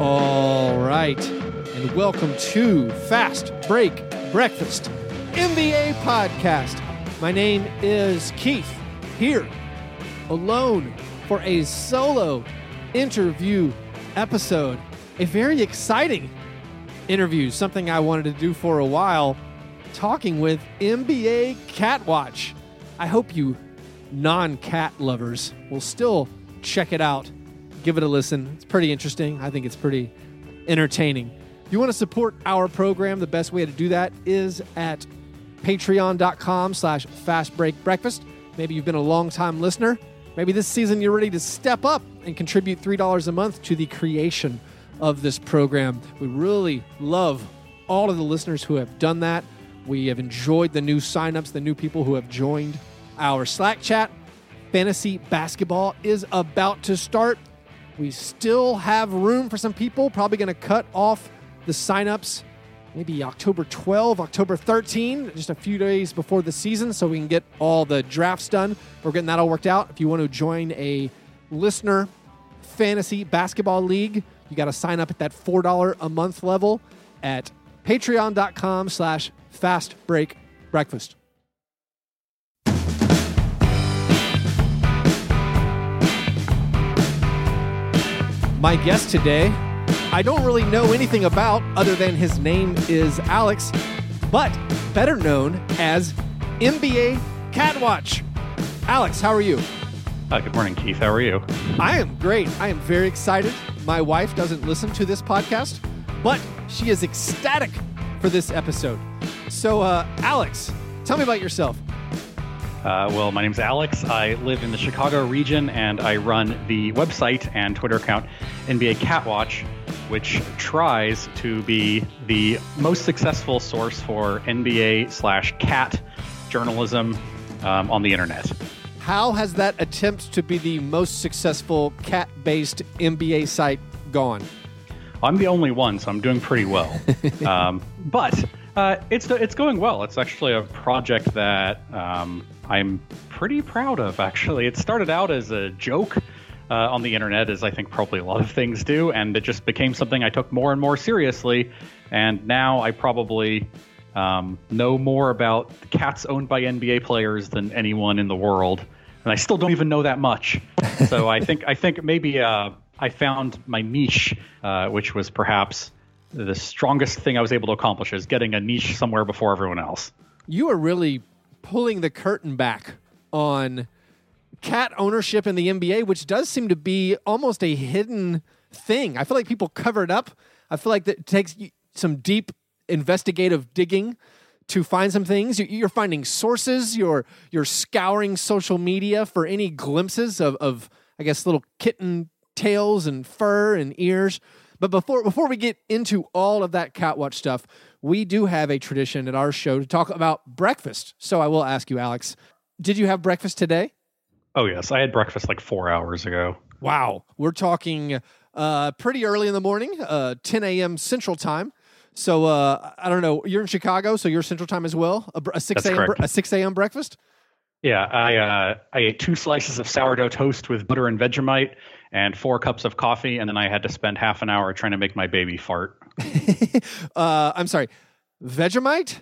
All right, and welcome to Fast Break Breakfast NBA podcast. My name is Keith, here alone for a solo interview episode. A very exciting interview, something I wanted to do for a while, talking with NBA Catwatch. I hope you non cat lovers will still check it out. Give it a listen. It's pretty interesting. I think it's pretty entertaining. If you want to support our program, the best way to do that is at patreon.com slash fastbreakbreakfast. Maybe you've been a long time listener Maybe this season you're ready to step up and contribute $3 a month to the creation of this program. We really love all of the listeners who have done that. We have enjoyed the new signups, the new people who have joined our Slack chat. Fantasy basketball is about to start. We still have room for some people, probably going to cut off the signups maybe October 12, October 13, just a few days before the season, so we can get all the drafts done. We're getting that all worked out. If you want to join a listener fantasy basketball league, you got to sign up at that $4 a month level at patreon.com slash fast break breakfast. My guest today I don't really know anything about other than his name is Alex, but better known as NBA Catwatch. Alex, how are you? Uh, good morning, Keith. How are you? I am great. I am very excited. My wife doesn't listen to this podcast, but she is ecstatic for this episode. So, uh, Alex, tell me about yourself. Uh, well, my name's Alex. I live in the Chicago region and I run the website and Twitter account NBA Catwatch which tries to be the most successful source for NBA slash cat journalism um, on the internet. How has that attempt to be the most successful cat based NBA site gone? I'm the only one, so I'm doing pretty well. um, but uh, it's it's going well. It's actually a project that um, I'm pretty proud of. Actually, it started out as a joke uh, on the internet, as I think probably a lot of things do, and it just became something I took more and more seriously. And now I probably um, know more about cats owned by NBA players than anyone in the world, and I still don't even know that much. so I think I think maybe uh, I found my niche, uh, which was perhaps the strongest thing I was able to accomplish is getting a niche somewhere before everyone else. You are really pulling the curtain back on cat ownership in the NBA, which does seem to be almost a hidden thing. I feel like people cover it up. I feel like that takes some deep investigative digging to find some things. You're finding sources. You're you're scouring social media for any glimpses of, of I guess little kitten tails and fur and ears. But before before we get into all of that catwatch stuff, we do have a tradition at our show to talk about breakfast. So I will ask you, Alex, did you have breakfast today? Oh yes, I had breakfast like four hours ago. Wow, we're talking uh, pretty early in the morning, uh, 10 a.m. Central Time. So uh, I don't know. You're in Chicago, so you're Central Time as well. A, a six a.m. a six a.m. breakfast. Yeah, I uh, I ate two slices of sourdough toast with butter and Vegemite, and four cups of coffee, and then I had to spend half an hour trying to make my baby fart. uh, I'm sorry, Vegemite.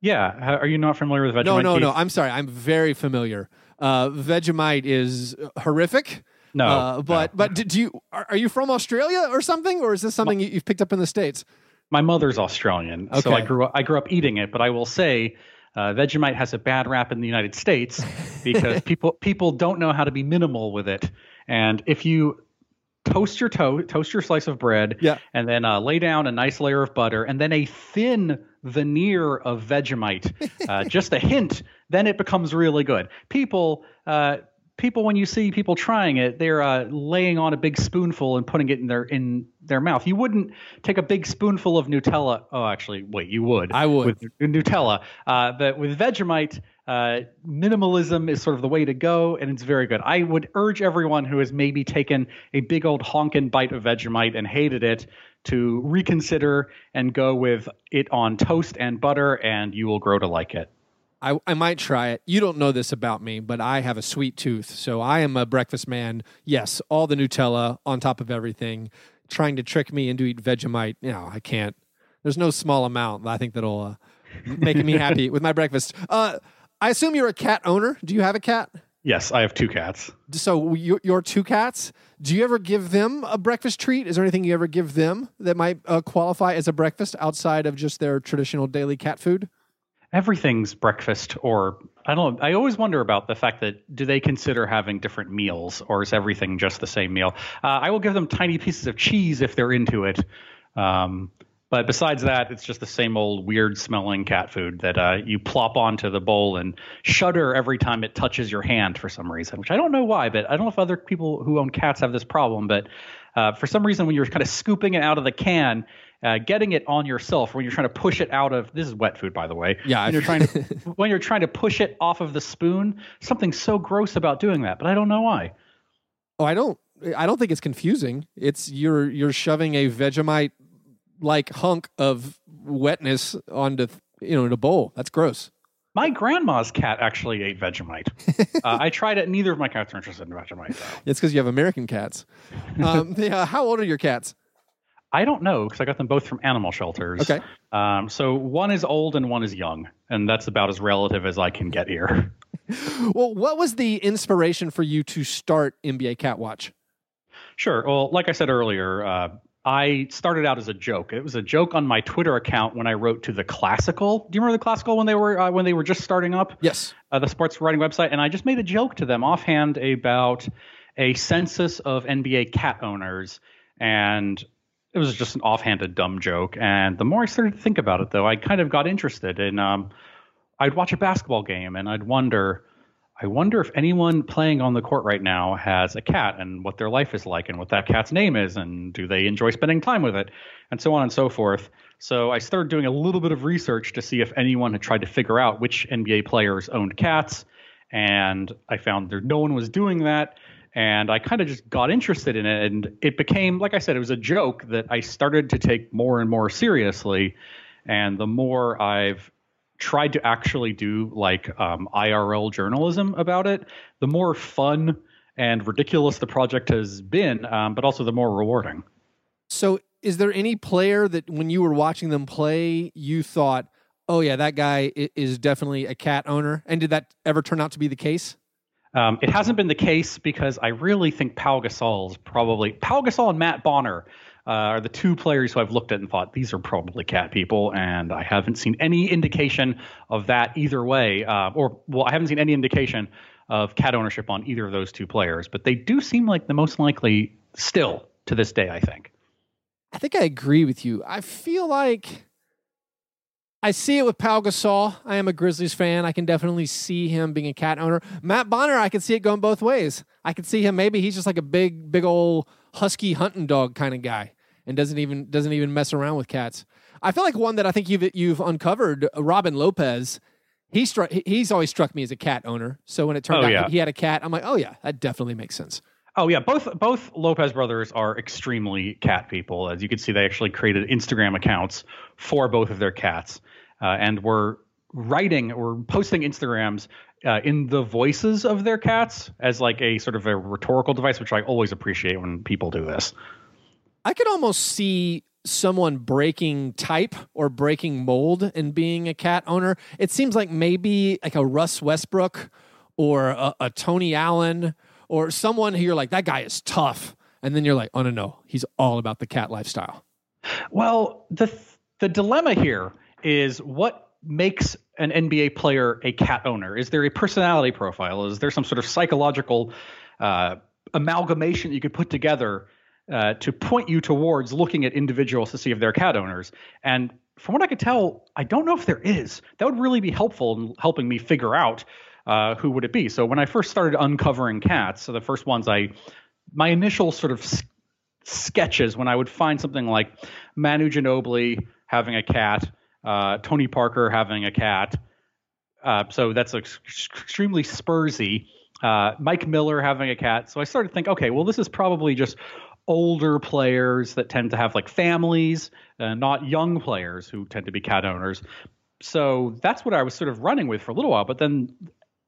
Yeah, are you not familiar with Vegemite? No, no, Keith? no. I'm sorry. I'm very familiar. Uh, Vegemite is horrific. No, uh, but no. but do you are, are, you from Australia or something, or is this something my, you've picked up in the states? My mother's Australian, okay. so I grew up, I grew up eating it. But I will say, uh, Vegemite has a bad rap in the United States because people people don't know how to be minimal with it. And if you toast your to- toast your slice of bread, yeah. and then uh, lay down a nice layer of butter, and then a thin veneer of Vegemite, uh, just a hint, then it becomes really good. People uh, people when you see people trying it, they're uh, laying on a big spoonful and putting it in their in their mouth. You wouldn't take a big spoonful of Nutella. Oh, actually, wait, you would. I would with Nutella, uh, but with Vegemite. Uh, minimalism is sort of the way to go, and it's very good. I would urge everyone who has maybe taken a big old honkin' bite of Vegemite and hated it to reconsider and go with it on toast and butter, and you will grow to like it. I, I might try it. You don't know this about me, but I have a sweet tooth. So I am a breakfast man. Yes, all the Nutella on top of everything, trying to trick me into eat Vegemite. No, I can't. There's no small amount I think that'll uh, make me happy with my breakfast. Uh, I assume you're a cat owner. Do you have a cat? Yes, I have two cats. So you, your two cats. Do you ever give them a breakfast treat? Is there anything you ever give them that might uh, qualify as a breakfast outside of just their traditional daily cat food? Everything's breakfast or I don't know. I always wonder about the fact that do they consider having different meals or is everything just the same meal? Uh, I will give them tiny pieces of cheese if they're into it. Um, but besides that, it's just the same old weird smelling cat food that uh, you plop onto the bowl and shudder every time it touches your hand for some reason, which I don't know why, but I don't know if other people who own cats have this problem. But uh, for some reason, when you're kind of scooping it out of the can, uh, getting it on yourself when you're trying to push it out of this is wet food by the way yeah when you're trying to when you're trying to push it off of the spoon something so gross about doing that but i don't know why oh i don't i don't think it's confusing it's you're you're shoving a vegemite like hunk of wetness onto you know in a bowl that's gross my grandma's cat actually ate Vegemite. uh, I tried it. Neither of my cats are interested in Vegemite. Though. It's because you have American cats. Um, yeah, how old are your cats? I don't know because I got them both from animal shelters. Okay. Um, so one is old and one is young, and that's about as relative as I can get here. well, what was the inspiration for you to start NBA Cat Watch? Sure. Well, like I said earlier, uh, I started out as a joke. It was a joke on my Twitter account when I wrote to the Classical. Do you remember the Classical when they were uh, when they were just starting up? Yes. Uh, the sports writing website, and I just made a joke to them offhand about a census of NBA cat owners, and it was just an offhanded dumb joke. And the more I started to think about it, though, I kind of got interested. And um, I'd watch a basketball game, and I'd wonder, I wonder if anyone playing on the court right now has a cat, and what their life is like, and what that cat's name is, and do they enjoy spending time with it, and so on and so forth. So I started doing a little bit of research to see if anyone had tried to figure out which NBA players owned cats, and I found there no one was doing that and I kind of just got interested in it, and it became, like I said, it was a joke that I started to take more and more seriously. And the more I've tried to actually do like um, IRL journalism about it, the more fun and ridiculous the project has been, um, but also the more rewarding. So, is there any player that when you were watching them play, you thought, "Oh yeah, that guy is definitely a cat owner"? And did that ever turn out to be the case? Um, it hasn't been the case because I really think Pau Gasol is probably Pau Gasol and Matt Bonner uh, are the two players who I've looked at and thought these are probably cat people, and I haven't seen any indication of that either way. Uh, or well, I haven't seen any indication of cat ownership on either of those two players, but they do seem like the most likely still to this day. I think. I think I agree with you. I feel like I see it with Pau Gasol. I am a Grizzlies fan. I can definitely see him being a cat owner. Matt Bonner, I can see it going both ways. I can see him maybe he's just like a big, big old husky hunting dog kind of guy and doesn't even doesn't even mess around with cats. I feel like one that I think you've you've uncovered, Robin Lopez. He struck. He's always struck me as a cat owner. So when it turned oh, out yeah. he had a cat, I'm like, oh yeah, that definitely makes sense. Oh yeah, both both Lopez brothers are extremely cat people. As you can see, they actually created Instagram accounts for both of their cats and were writing or posting Instagrams uh, in the voices of their cats as like a sort of a rhetorical device, which I always appreciate when people do this. I could almost see someone breaking type or breaking mold and being a cat owner. It seems like maybe like a Russ Westbrook or a, a Tony Allen or someone who you're like, that guy is tough. And then you're like, oh, no, no, he's all about the cat lifestyle. Well, the, the dilemma here is what makes an NBA player a cat owner? Is there a personality profile? Is there some sort of psychological uh, amalgamation you could put together uh, to point you towards looking at individuals to see if they're cat owners? And from what I could tell, I don't know if there is. That would really be helpful in helping me figure out uh, who would it be? So when I first started uncovering cats, so the first ones I, my initial sort of sketches when I would find something like Manu Ginobili having a cat, uh, Tony Parker having a cat. Uh, so that's ex- extremely Spursy. Uh, Mike Miller having a cat. So I started to think, okay, well, this is probably just older players that tend to have like families, uh, not young players who tend to be cat owners. So that's what I was sort of running with for a little while. But then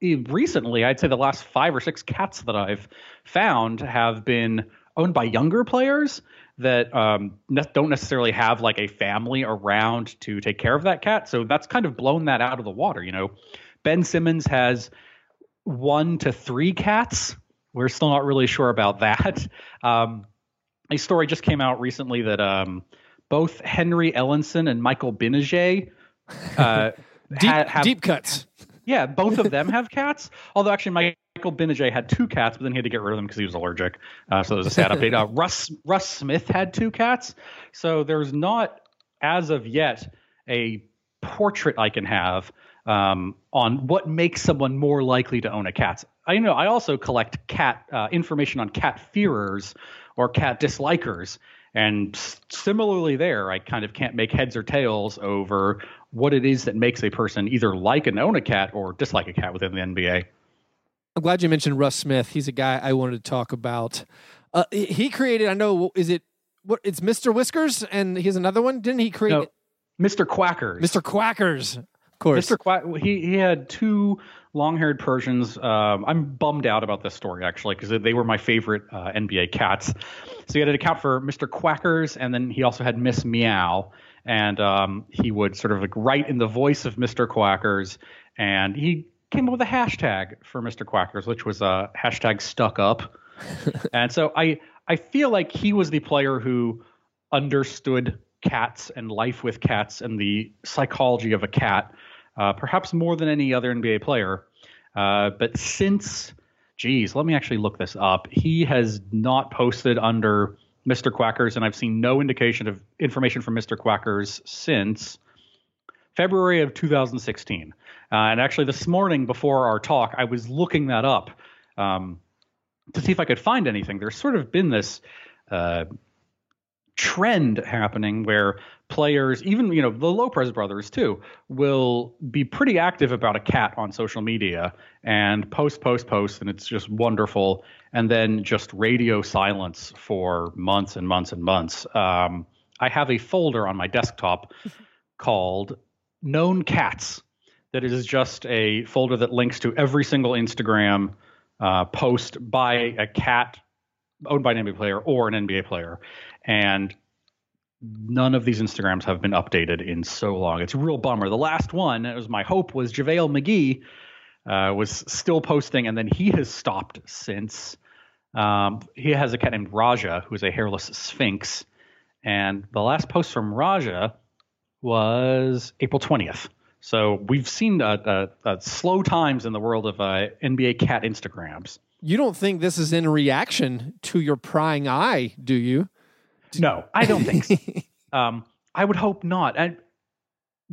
recently, I'd say the last five or six cats that I've found have been owned by younger players that um, ne- don't necessarily have like a family around to take care of that cat. So that's kind of blown that out of the water. You know, Ben Simmons has one to three cats. We're still not really sure about that. Um, a story just came out recently that um, both Henry Ellenson and Michael Gbinije uh, Deep, ha- have deep cuts. yeah, both of them have cats. Although actually, Michael Gbinije had two cats, but then he had to get rid of them because he was allergic. Uh, so there's a sad update. Uh, Russ Russ Smith had two cats. So there's not, as of yet, a portrait I can have um, on what makes someone more likely to own a cat. I know I also collect cat uh, information on cat fearers or cat dislikers. And similarly, there, I kind of can't make heads or tails over what it is that makes a person either like and own a cat or dislike a cat within the NBA. I'm glad you mentioned Russ Smith. He's a guy I wanted to talk about. Uh, he- created. I know. Is it what? It's Mr. Whiskers, and he has another one. Didn't he create No, Mr. Quackers. Mr. Quackers? Of course. Mr. Quack, he, he had two long-haired Persians. Um, I'm bummed out about this story actually because they were my favorite uh, NBA cats. So he had an account for Mr. Quackers, and then he also had Miss Meow, and um, he would sort of like write in the voice of Mr. Quackers, and he came up with a hashtag for Mr. Quackers, which was uh, hashtag stuck up. and so I I feel like he was the player who understood cats and life with cats and the psychology of a cat, uh, perhaps more than any other NBA player. Uh, but since, geez, let me actually look this up. He has not posted under Mr. Quackers, and I've seen no indication of information from Mr. Quackers since February of 2016. Uh, and actually, this morning before our talk, I was looking that up um, to see if I could find anything. There's sort of been this uh, trend happening where players, even you know the Lopez brothers too, will be pretty active about a cat on social media and post, post, post, and it's just wonderful. And then just radio silence for months and months and months. Um, I have a folder on my desktop called known cats that is just a folder that links to every single Instagram uh, post by a cat owned by an NBA player or an NBA player. And none of these Instagrams have been updated in so long. It's a real bummer. The last one, it was my hope, was JaVale McGee uh, was still posting, and then he has stopped since. Um, he has a cat named Raja, who is a hairless sphynx. And the last post from Raja was April 20th. So we've seen uh, uh, uh, slow times in the world of uh, NBA cat Instagrams. you don't think this is in reaction to your prying eye, do you? No, I don't think so. um, I would hope not. And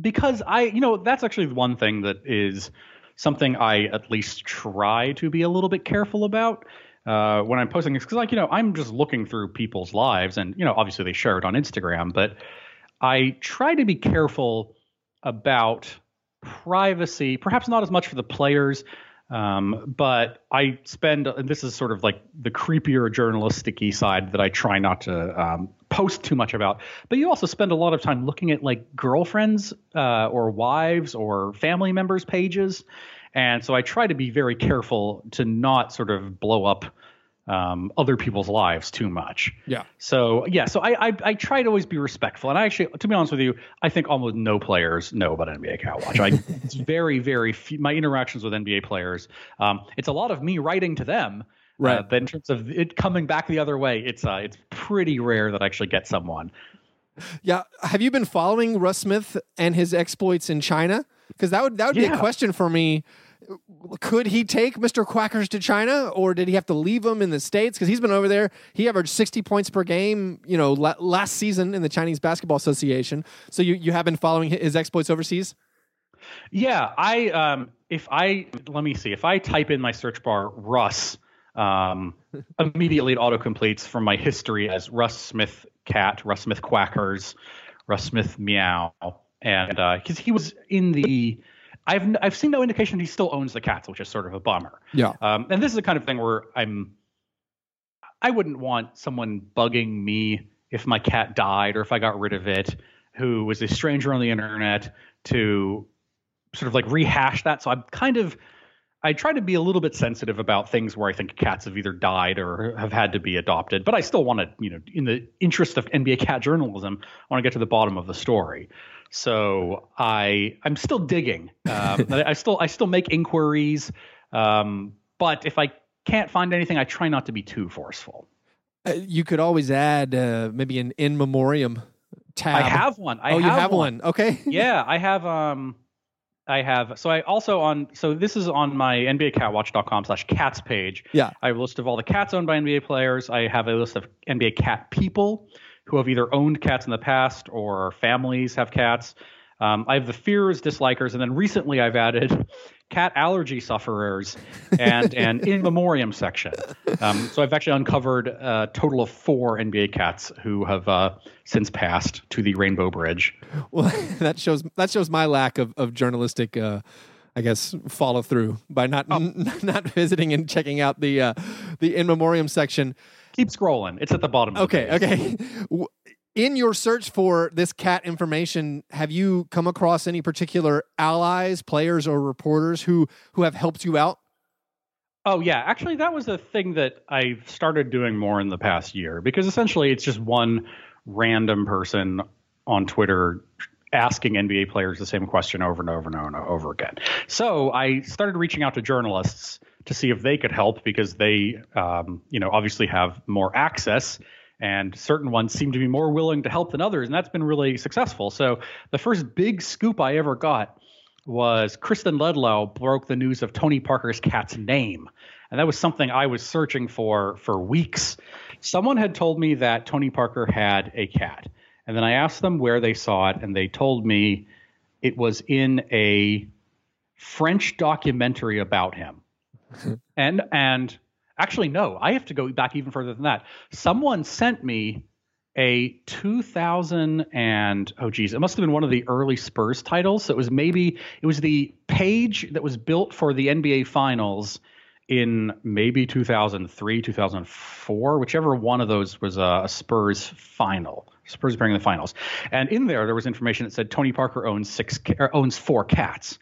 because I, you know, that's actually one thing that is something I at least try to be a little bit careful about uh, when I'm posting this. Because, like, you know, I'm just looking through people's lives, and you know, obviously they share it on Instagram, but I try to be careful about privacy. Perhaps not as much for the players. Um, but I spend, and this is sort of like the creepier journalistic side that I try not to um, post too much about. But you also spend a lot of time looking at like girlfriends uh, or wives or family members' pages. And so I try to be very careful to not sort of blow up um, other people's lives too much. Yeah. So yeah, so I, I I try to always be respectful, and I actually, to be honest with you, I think almost no players know about NBA Cat Watch. I it's very very few, my interactions with NBA players. Um, it's a lot of me writing to them. Right. Uh, but in terms of it coming back the other way, it's uh, it's pretty rare that I actually get someone. Yeah. Have you been following Russ Smith and his exploits in China? Because that would that would be a question for me. Could he take Mr. Quackers to China, or did he have to leave him in the states? Because he's been over there. He averaged sixty points per game, you know, la- last season in the Chinese Basketball Association. So you you have been following his exploits overseas. Yeah, I um, if I let me see if I type in my search bar Russ, um, immediately it auto completes from my history as Russ Smith cat, Russ Smith quackers, Russ Smith meow, and because uh, he was in the. I've I've seen no indication he still owns the cats, which is sort of a bummer. Yeah. Um, and this is the kind of thing where I'm. I wouldn't want someone bugging me if my cat died or if I got rid of it, who was a stranger on the internet to sort of like rehash that. So I'm kind of I try to be a little bit sensitive about things where I think cats have either died or have had to be adopted, but I still want to, you know, in the interest of NBA cat journalism, I want to get to the bottom of the story. So I I'm still digging. Um, I still I still make inquiries, um, but if I can't find anything, I try not to be too forceful. Uh, you could always add uh, maybe an in memoriam tab. I have one. I oh, have you have one. one. Okay. yeah, I have. Um, I have. So I also on. So this is on my NBACatWatch.com slash cats page. Yeah. I have a list of all the cats owned by NBA players. I have a list of NBA cat people who have either owned cats in the past or families have cats. Um, I have the fears, dislikers, and then recently I've added cat allergy sufferers and an in memoriam section. Um, so I've actually uncovered a total of four NBA cats who have uh, since passed to the Rainbow Bridge. Well, that shows that shows my lack of of journalistic. Uh, I guess follow through by not oh. n- not visiting and checking out the uh, the in memoriam section. Keep scrolling; it's at the bottom. Okay, okay in your search for this cat information, have you come across any particular allies, players, or reporters who who have helped you out? Oh yeah, actually, that was a thing that I started doing more in the past year because essentially it's just one random person on Twitter asking NBA players the same question over and over and over and over again. So I started reaching out to journalists to see if they could help because they, um, you know, obviously have more access and certain ones seem to be more willing to help than others, and that's been really successful. So the first big scoop I ever got was Kristen Ledlow broke the news of Tony Parker's cat's name. And that was something I was searching for for weeks. Someone had told me that Tony Parker had a cat. And then I asked them where they saw it, and they told me it was in a French documentary about him. And and Actually, no, I have to go back even further than that. Someone sent me a 2000 and oh geez, it must have been one of the early Spurs titles. So it was maybe it was the page that was built for the NBA Finals in maybe 2003, 2004, whichever one of those was a, Spurs final. Spurs appearing in the finals, and in there there was information that said Tony Parker owns six owns four cats.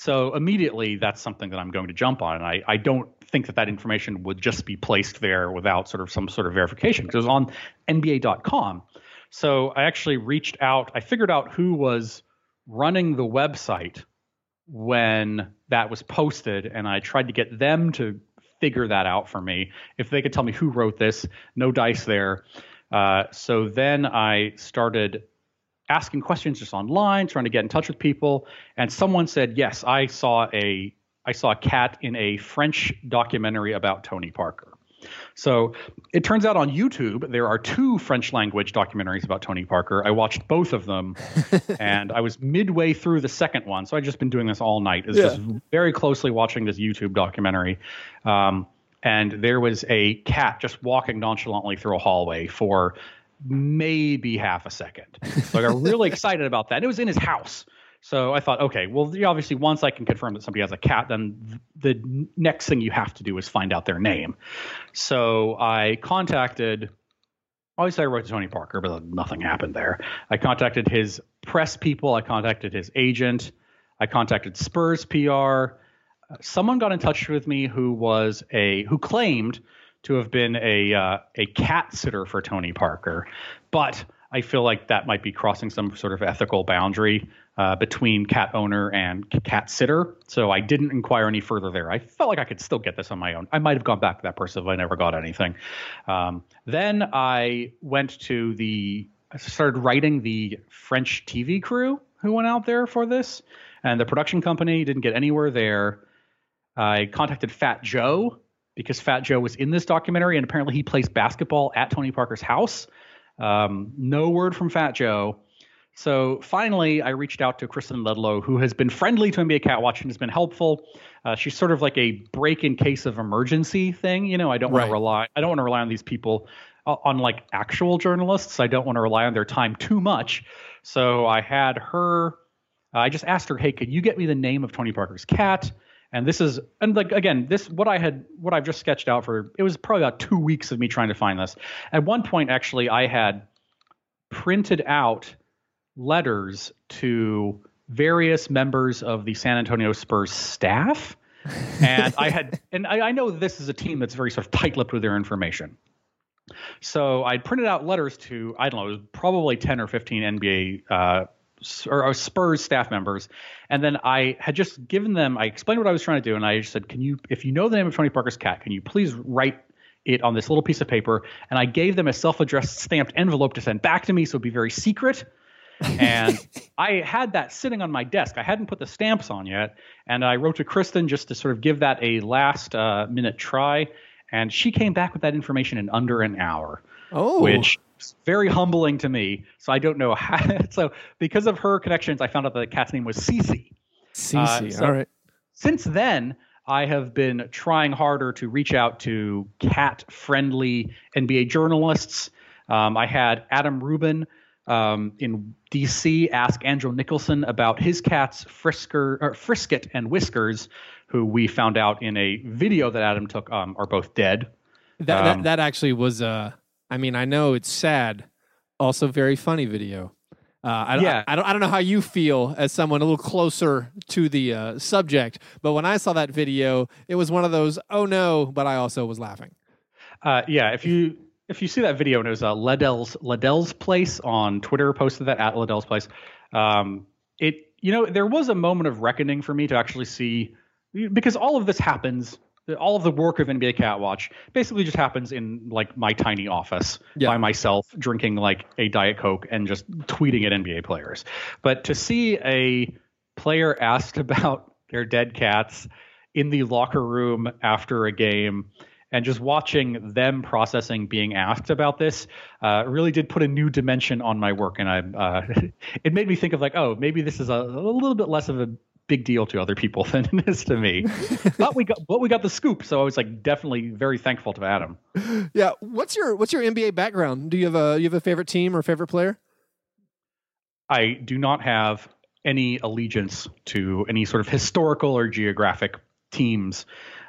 So immediately that's something that I'm going to jump on, and I, I don't think that that information would just be placed there without sort of some sort of verification because it was on NBA.com. So I actually reached out. I figured out who was running the website when that was posted, and I tried to get them to figure that out for me. If they could tell me who wrote this, no dice there. Uh, so then I started asking questions just online, trying to get in touch with people, and someone said, "Yes, I saw a I saw a cat in a French documentary about Tony Parker. So it turns out on YouTube there are two French language documentaries about Tony Parker. I watched both of them, and I was midway through the second one. So I've just been doing this all night. Is yeah. just very closely watching this YouTube documentary. Um, and there was a cat just walking nonchalantly through a hallway for maybe half a second. So I got really excited about that. And It was in his house. So I thought, okay, well, obviously, once I can confirm that somebody has a cat, then the next thing you have to do is find out their name. So I contacted. Obviously, I wrote to Tony Parker, but nothing happened there. I contacted his press people. I contacted his agent. I contacted Spurs PR. Someone got in touch with me who was a who claimed to have been a uh, a cat sitter for Tony Parker, but I feel like that might be crossing some sort of ethical boundary uh, between cat owner and cat sitter. So I didn't inquire any further there. I felt like I could still get this on my own. I might have gone back to that person if I never got anything. Um, then I went to the, I started writing the French TV crew who went out there for this, and the production company didn't get anywhere there. I contacted Fat Joe because Fat Joe was in this documentary, and apparently he plays basketball at Tony Parker's house. Um, no word from Fat Joe. So finally, I reached out to Kristen Ledlow, who has been friendly to NBA Catwatch and has been helpful. Uh, she's sort of like a break in case of emergency thing. You know, I don't want Right. to rely. I don't want to rely on these people, uh, on like actual journalists. I don't want to rely on their time too much. So I had her. I just asked her, "Hey, could you get me the name of Tony Parker's cat?" And this is, and like again, this what I had, what I've just sketched out for. It was probably about two weeks of me trying to find this. At one point, actually, I had printed out letters to various members of the San Antonio Spurs staff. and I had, and I, I know this is a team that's very sort of tight-lipped with their information. So I printed out letters to I don't know, it was probably ten or fifteen NBA uh, or, Spurs staff members, and then I had just given them. I explained what I was trying to do, and I just said, "Can you, if you know the name of Tony Parker's cat, can you please write it on this little piece of paper?" And I gave them a self-addressed stamped envelope to send back to me, so it'd be very secret. and I had that sitting on my desk. I hadn't put the stamps on yet, and I wrote to Kristen just to sort of give that a last uh, minute try, and she came back with that information in under an hour, Oh, which very humbling to me. So I don't know how. so because of her connections, I found out that the cat's name was Cece. CC. uh, so- All right. Since then, I have been trying harder to reach out to cat friendly NBA journalists. Um, I had Adam Rubin um, in DC ask Andrew Nicholson about his cats, Frisker, or Frisket and Whiskers, who we found out in a video that Adam took um, are both dead. That, Um, that that actually was uh I mean, I know it's sad, also very funny video. Uh, I, don't- Yeah. I, don't I don't know how you feel as someone a little closer to the uh, subject, but when I saw that video, it was one of those oh no, but I also was laughing. Uh, yeah, if you if you see that video and it was uh, Ledell's Ledell's place on Twitter posted that at Ledell's place. Um, it you know there was a moment of reckoning for me to actually see because all of this happens. All of the work of NBA Catwatch basically just happens in like my tiny office Yeah. by myself, drinking like a diet coke and just tweeting at NBA players. But to see a player asked about their dead cats in the locker room after a game and just watching them processing being asked about this uh, really did put a new dimension on my work and i uh, it made me think of like oh maybe this is a, a little bit less of a big deal to other people than it is to me but we got but we got the scoop so i was like definitely very thankful to adam Yeah, what's your what's your NBA background? Do you have a you have a favorite team or favorite player? I do not have any allegiance to any sort of historical or geographic teams.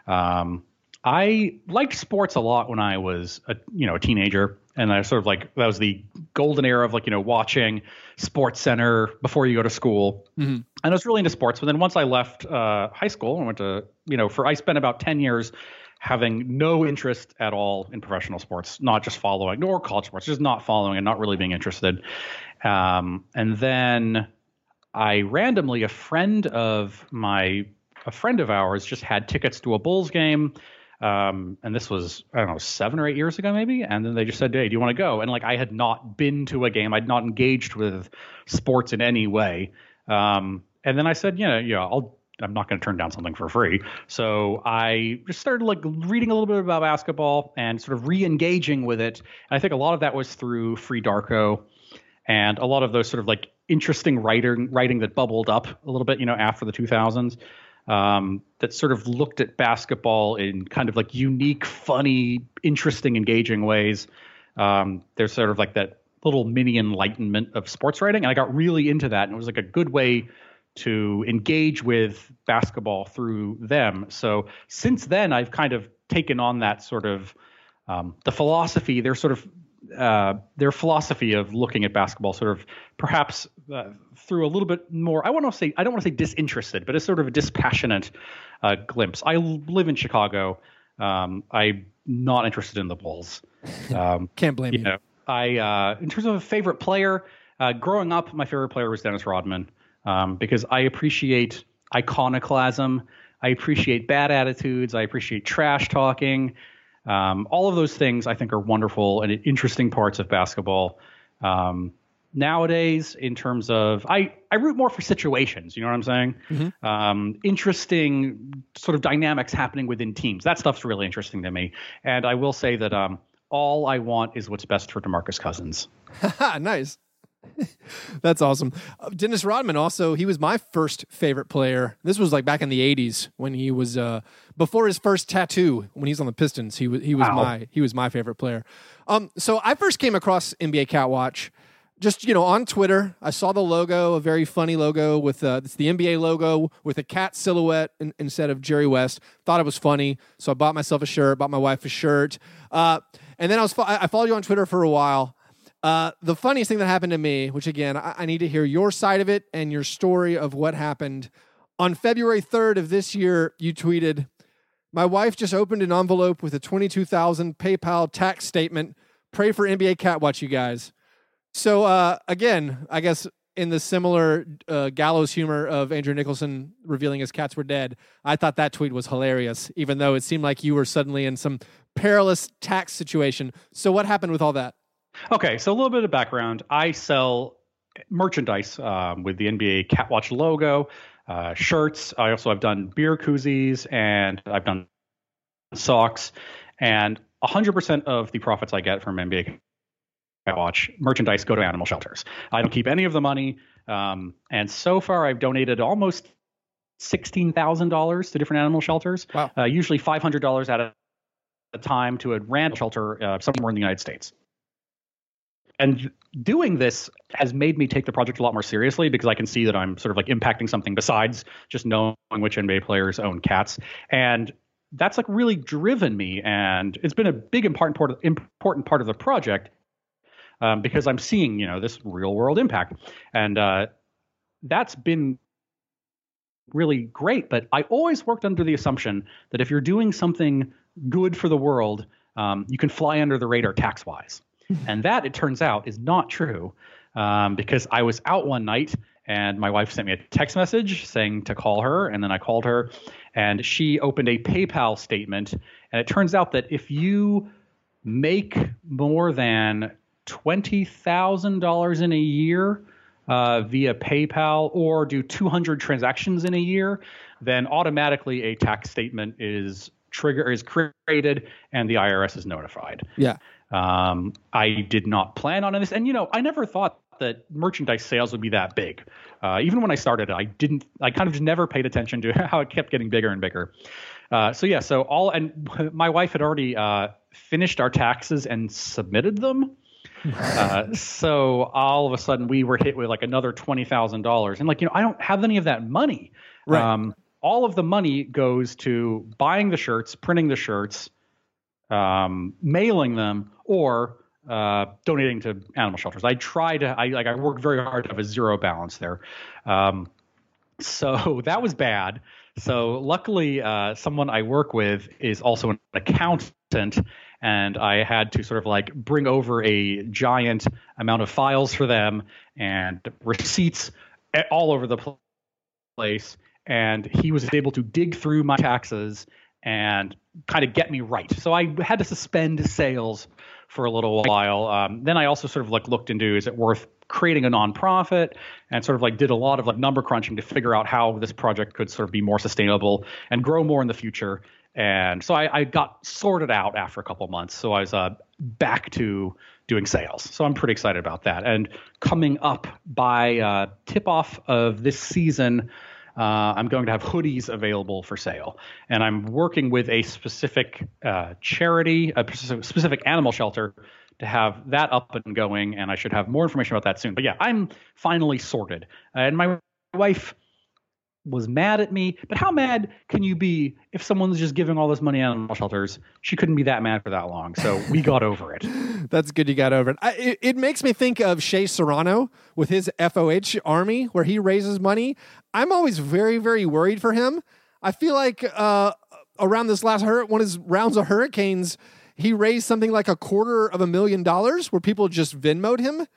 Um, I liked sports a lot when I was a you know a teenager, and I sort of like that was the golden era of like you know watching Sports Center before you go to school, Mhm. and I was really into sports. But then once I left uh, high school, I went to you know for I spent about ten years having no interest at all in professional sports, not just following, nor college sports, just not following and not really being interested. Um, and then I randomly, a friend of my, a friend of ours just had tickets to a Bulls game. Um, and this was, I don't know, seven or eight years ago, maybe. And then they just said, Hey, do you want to go? And like, I had not been to a game. I'd not engaged with sports in any way. Um, and then I said, yeah, yeah, I'll, I'm not going to turn down something for free. So I just started like reading a little bit about basketball and sort of re-engaging with it. And I think a lot of that was through Free Darko and a lot of those sort of like interesting writing writing that bubbled up a little bit, you know, after the 2000s. Um, that sort of looked at basketball in kind of like unique, funny, interesting, engaging ways. Um, there's sort of like that little mini enlightenment of sports writing, and I got really into that, and it was like a good way to engage with basketball through them. So since then, I've kind of taken on that sort of um, the philosophy. Their sort of uh, their philosophy of looking at basketball, sort of perhaps uh, through a little bit more. I want to say I don't want to say disinterested, but a sort of a dispassionate uh, glimpse. I live in Chicago. Um, I'm not interested in the Bulls. Um, Can't blame you you. know, I uh, in terms of a favorite player, uh, growing up, my favorite player was Dennis Rodman um, because I appreciate iconoclasm. I appreciate bad attitudes. I appreciate trash talking. Um, all of those things I think are wonderful and interesting parts of basketball. Um, nowadays, in terms of, I, I root more for situations. You know what I'm saying? Um, interesting sort of dynamics happening within teams. That stuff's really interesting to me. And I will say that um, all I want is what's best for Demarcus Cousins. nice. That's awesome. Uh, Dennis Rodman also, he was my first favorite player. This was like back in the 80s when he was uh before his first tattoo when he's on the Pistons. He was he was Wow. my he was my favorite player. Um so I first came across NBA Catwatch just you know on Twitter. I saw the logo, a very funny logo with uh it's the NBA logo with a cat silhouette in, instead of Jerry West. Thought it was funny, so I bought myself a shirt, bought my wife a shirt. Uh and then I was fo- I followed you on Twitter for a while. Uh, the funniest thing that happened to me, which again, I, I need to hear your side of it and your story of what happened. On February 3rd of this year, you tweeted, My wife just opened an envelope with a 22,000 PayPal tax statement. Pray for NBA Catwatch, you guys. So, uh, again, I guess in the similar uh, gallows humor of Andrew Nicholson revealing his cats were dead, I thought that tweet was hilarious, even though it seemed like you were suddenly in some perilous tax situation. So, what happened with all that? Okay, so a little bit of background. I sell merchandise um, with the NBA Catwatch logo, uh, shirts. I also have done beer koozies and I've done socks. And 100% of the profits I get from NBA Catwatch merchandise go to animal shelters. I don't keep any of the money. Um, and so far, I've donated almost $16,000 to different animal shelters, Wow. uh, usually $500 at a, a time to a random shelter uh, somewhere in the United States and doing this has made me take the project a lot more seriously because I can see that I'm sort of like impacting something besides just knowing which NBA players own cats. And that's like really driven me. And it's been a big important part of, important part of the project um, because I'm seeing, you know, this real world impact. And uh, that's been really great. But I always worked under the assumption that if you're doing something good for the world, um, you can fly under the radar tax wise. and that, it turns out, is not true um, because I was out one night and my wife sent me a text message saying to call her. And then I called her and she opened a PayPal statement. And it turns out that if you make more than $20,000 in a year uh, via PayPal or do 200 transactions in a year, then automatically a tax statement is trigger is created and the IRS is notified. Yeah. Um, I did not plan on this, and you know, I never thought that merchandise sales would be that big. Uh, even when I started, I didn't. I kind of just never paid attention to how it kept getting bigger and bigger. Uh, so yeah, so all and my wife had already uh, finished our taxes and submitted them. Uh, so all of a sudden we were hit with like another twenty thousand dollars, and like you know, I don't have any of that money. Right. Um, all of the money goes to buying the shirts, printing the shirts, um, mailing them, or uh, donating to animal shelters. I try to, I like, I work very hard to have a zero balance there. Um, so that was bad. So luckily, uh, someone I work with is also an accountant, and I had to sort of like bring over a giant amount of files for them and receipts all over the place. And he was able to dig through my taxes and kind of get me right. So I had to suspend sales for a little while. Um, then I also sort of like looked into is it worth creating a nonprofit and sort of like did a lot of like number crunching to figure out how this project could sort of be more sustainable and grow more in the future. And so I, I got sorted out after a couple months. So I was uh, back to doing sales. So I'm pretty excited about that. And coming up by uh, tip off of this season, uh, I'm going to have hoodies available for sale, and I'm working with a specific uh, charity, a specific animal shelter, to have that up and going. And I should have more information about that soon. But yeah, I'm finally sorted, and my wife was mad at me. But how mad can you be if someone's just giving all this money to animal shelters? She couldn't be that mad for that long, so we got over it. That's good you got over it. I, it. It makes me think of Shea Serrano with his FOH army where he raises money. I'm always very, very worried for him. I feel like uh, around this last hur- one of his rounds of hurricanes, he raised something like a quarter of a million dollars where people just Venmoed him.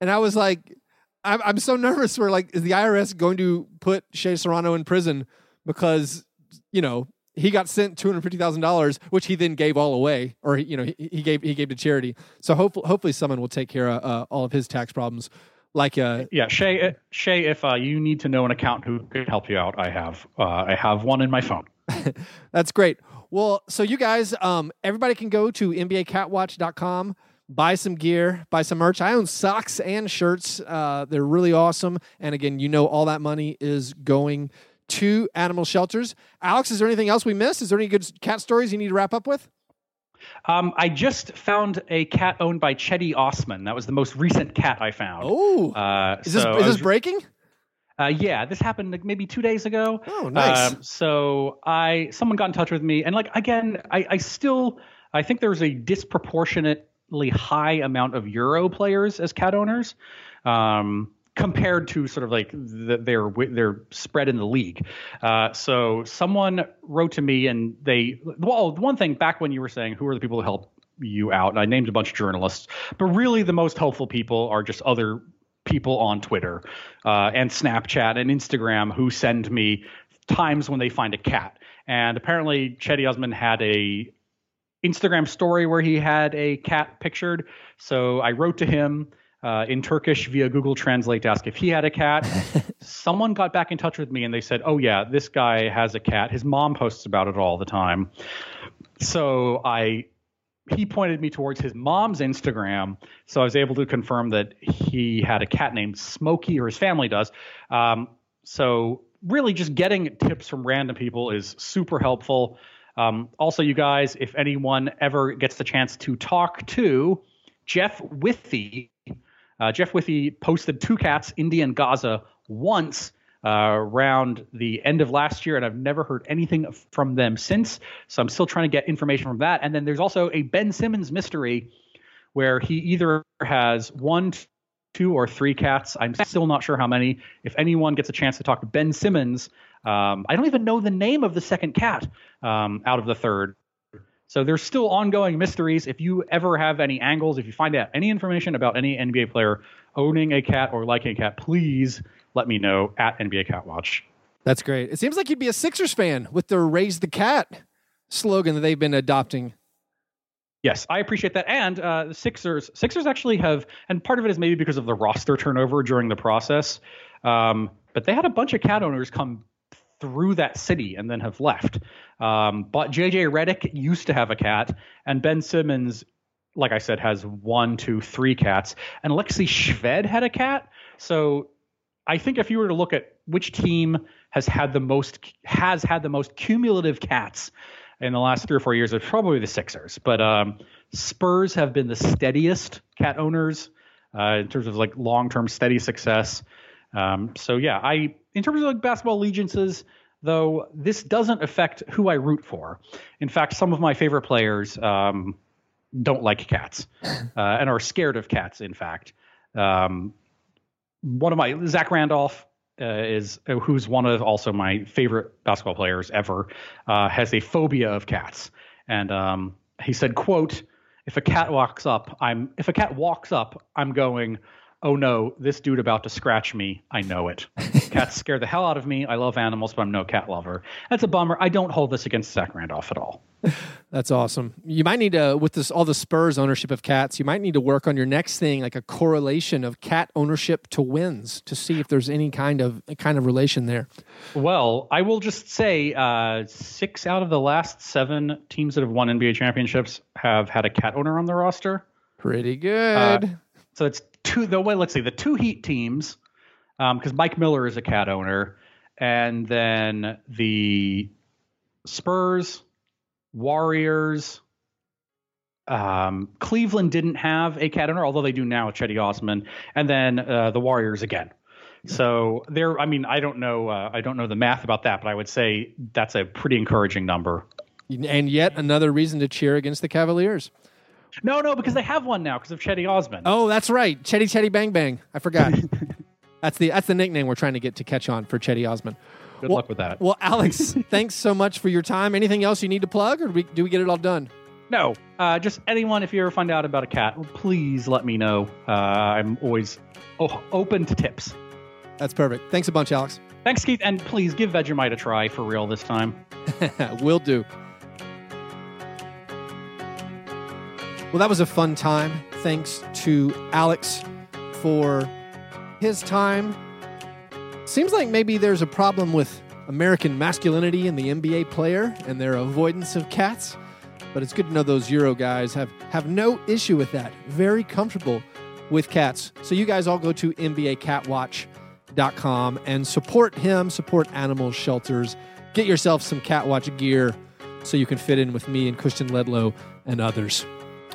And I was like, I'm, I'm so nervous where like, is the IRS going to put Shea Serrano in prison because, you know, he got sent two hundred fifty thousand dollars, which he then gave all away, or you know, he, he gave he gave to charity. So hopefully, hopefully, someone will take care of uh, all of his tax problems. Like, uh, Yeah, Shea. Shea, if uh, you need to know an accountant who could help you out, I have. Uh, I have one in my phone. that's great. Well, so you guys, um, everybody can go to NBACatwatch.com. buy some gear, buy some merch. I own socks and shirts. Uh, they're really awesome. And again, you know, all that money is going to animal shelters. Alex, is there anything else we missed? Is there any good cat stories you need to wrap up with? Um, I just found a cat owned by Cedi Osman. That was the most recent cat I found. Oh, uh, is this so is this breaking? Uh, yeah, this happened like maybe two days ago. Oh, nice. Um, so I someone got in touch with me, and like again, I, I still I think there's a disproportionately high amount of Euro players as cat owners. Um, compared to sort of like the, their their spread in the league. Uh, so someone wrote to me and they well one thing back when you were saying who are the people who help you out and I named a bunch of journalists, but really the most helpful people are just other people on Twitter uh, and Snapchat and Instagram who send me times when they find a cat. And apparently Cedi Osman had a Instagram story where he had a cat pictured. So I wrote to him uh, in Turkish via Google Translate to ask if he had a cat. Someone got back in touch with me and they said, "Oh yeah, this guy has a cat. His mom posts about it all the time." So I he pointed me towards his mom's Instagram, so I was able to confirm that he had a cat named Smokey, or his family does. Um, so really, just getting tips from random people is super helpful. Um, also, you guys, if anyone ever gets the chance to talk to Jeff Withey, uh, Jeff Withey posted two cats, India and Gaza, once uh, around the end of last year, and I've never heard anything from them since. So I'm still trying to get information from that. And then there's also a Ben Simmons mystery where he either has one, two, or three cats. I'm still not sure how many. If anyone gets a chance to talk to Ben Simmons, um, I don't even know the name of the second cat um, out of the third. So there's still ongoing mysteries. If you ever have any angles, if you find out any information about any NBA player owning a cat or liking a cat, please let me know at NBA Cat Watch. That's great. It seems like you'd be a Sixers fan with their "Raise the Cat" slogan that they've been adopting. Yes, I appreciate that. And uh, the Sixers, Sixers actually have, and part of it is maybe because of the roster turnover during the process. Um, but they had a bunch of cat owners come through that city and then have left. Um, but JJ Redick used to have a cat, and Ben Simmons, like I said, has one, two, three cats, and Lexi Shved had a cat. So I think if you were to look at which team has had the most has had the most cumulative cats in the last three or four years, it's probably the Sixers. But um, Spurs have been the steadiest cat owners uh, in terms of like long term steady success. Um, so yeah, I in terms of like basketball allegiances, though this doesn't affect who I root for. In fact, some of my favorite players um, don't like cats uh, and are scared of cats. In fact, um, one of my Zach Randolph uh, is who's one of also my favorite basketball players ever uh, has a phobia of cats, and um, he said, "quote If a cat walks up, I'm if a cat walks up, I'm going." Oh no, this dude about to scratch me. I know it. Cats scare the hell out of me. I love animals, but I'm no cat lover. That's a bummer. I don't hold this against Zach Randolph at all. That's awesome. You might need to, with this all the Spurs ownership of cats, you might need to work on your next thing, like a correlation of cat ownership to wins, to see if there's any kind of kind of relation there. Well, I will just say uh, six out of the last seven teams that have won NBA championships have had a cat owner on their roster. Pretty good. Uh, So it's two. The way let's see the two Heat teams, because Mike Miller is a cat owner, and then the Spurs, Warriors. Um, Cleveland didn't have a cat owner, although they do now with Cedi Osman, and then uh, the Warriors again. So there, I mean, I don't know, uh, I don't know the math about that, but I would say that's a pretty encouraging number. and yet another reason to cheer against the Cavaliers. No, no, because they have one now because of Cedi Osman. Oh, that's right. Chetty Chetty Bang Bang. I forgot. that's the that's the nickname we're trying to get to catch on for Cedi Osman. Good well- luck with that. Well, Alex, thanks so much for your time. Anything else you need to plug, or do we, do we get it all done? No, uh, just anyone. If you ever find out about a cat, please let me know. Uh, I'm always oh, open to tips. That's perfect. Thanks a bunch, Alex. Thanks, Keith, and please give Vegemite a try for real this time. Will do. Well, that was a fun time. Thanks to Alex for his time. Seems like maybe there's a problem with American masculinity in the NBA player and their avoidance of cats. but it's good to know those Euro guys have, have no issue with that. Very comfortable with cats. So you guys all go to NBACatwatch.com and support him, support animal shelters. Get yourself some Catwatch gear so you can fit in with me and Kristen Ledlow and others.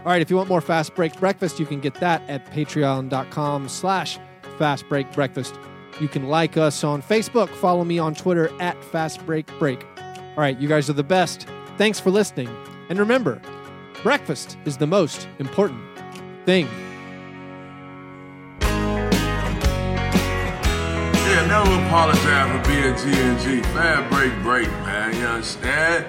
All right, if you want more Fast Break Breakfast, you can get that at patreon.com slash Fast Break Breakfast. You can like us on Facebook, follow me on Twitter at Fast Break Break. All right, you guys are the best. Thanks for listening. And remember, breakfast is the most important thing. Yeah, never apologize for being G and G. Bad break, break, man. You understand?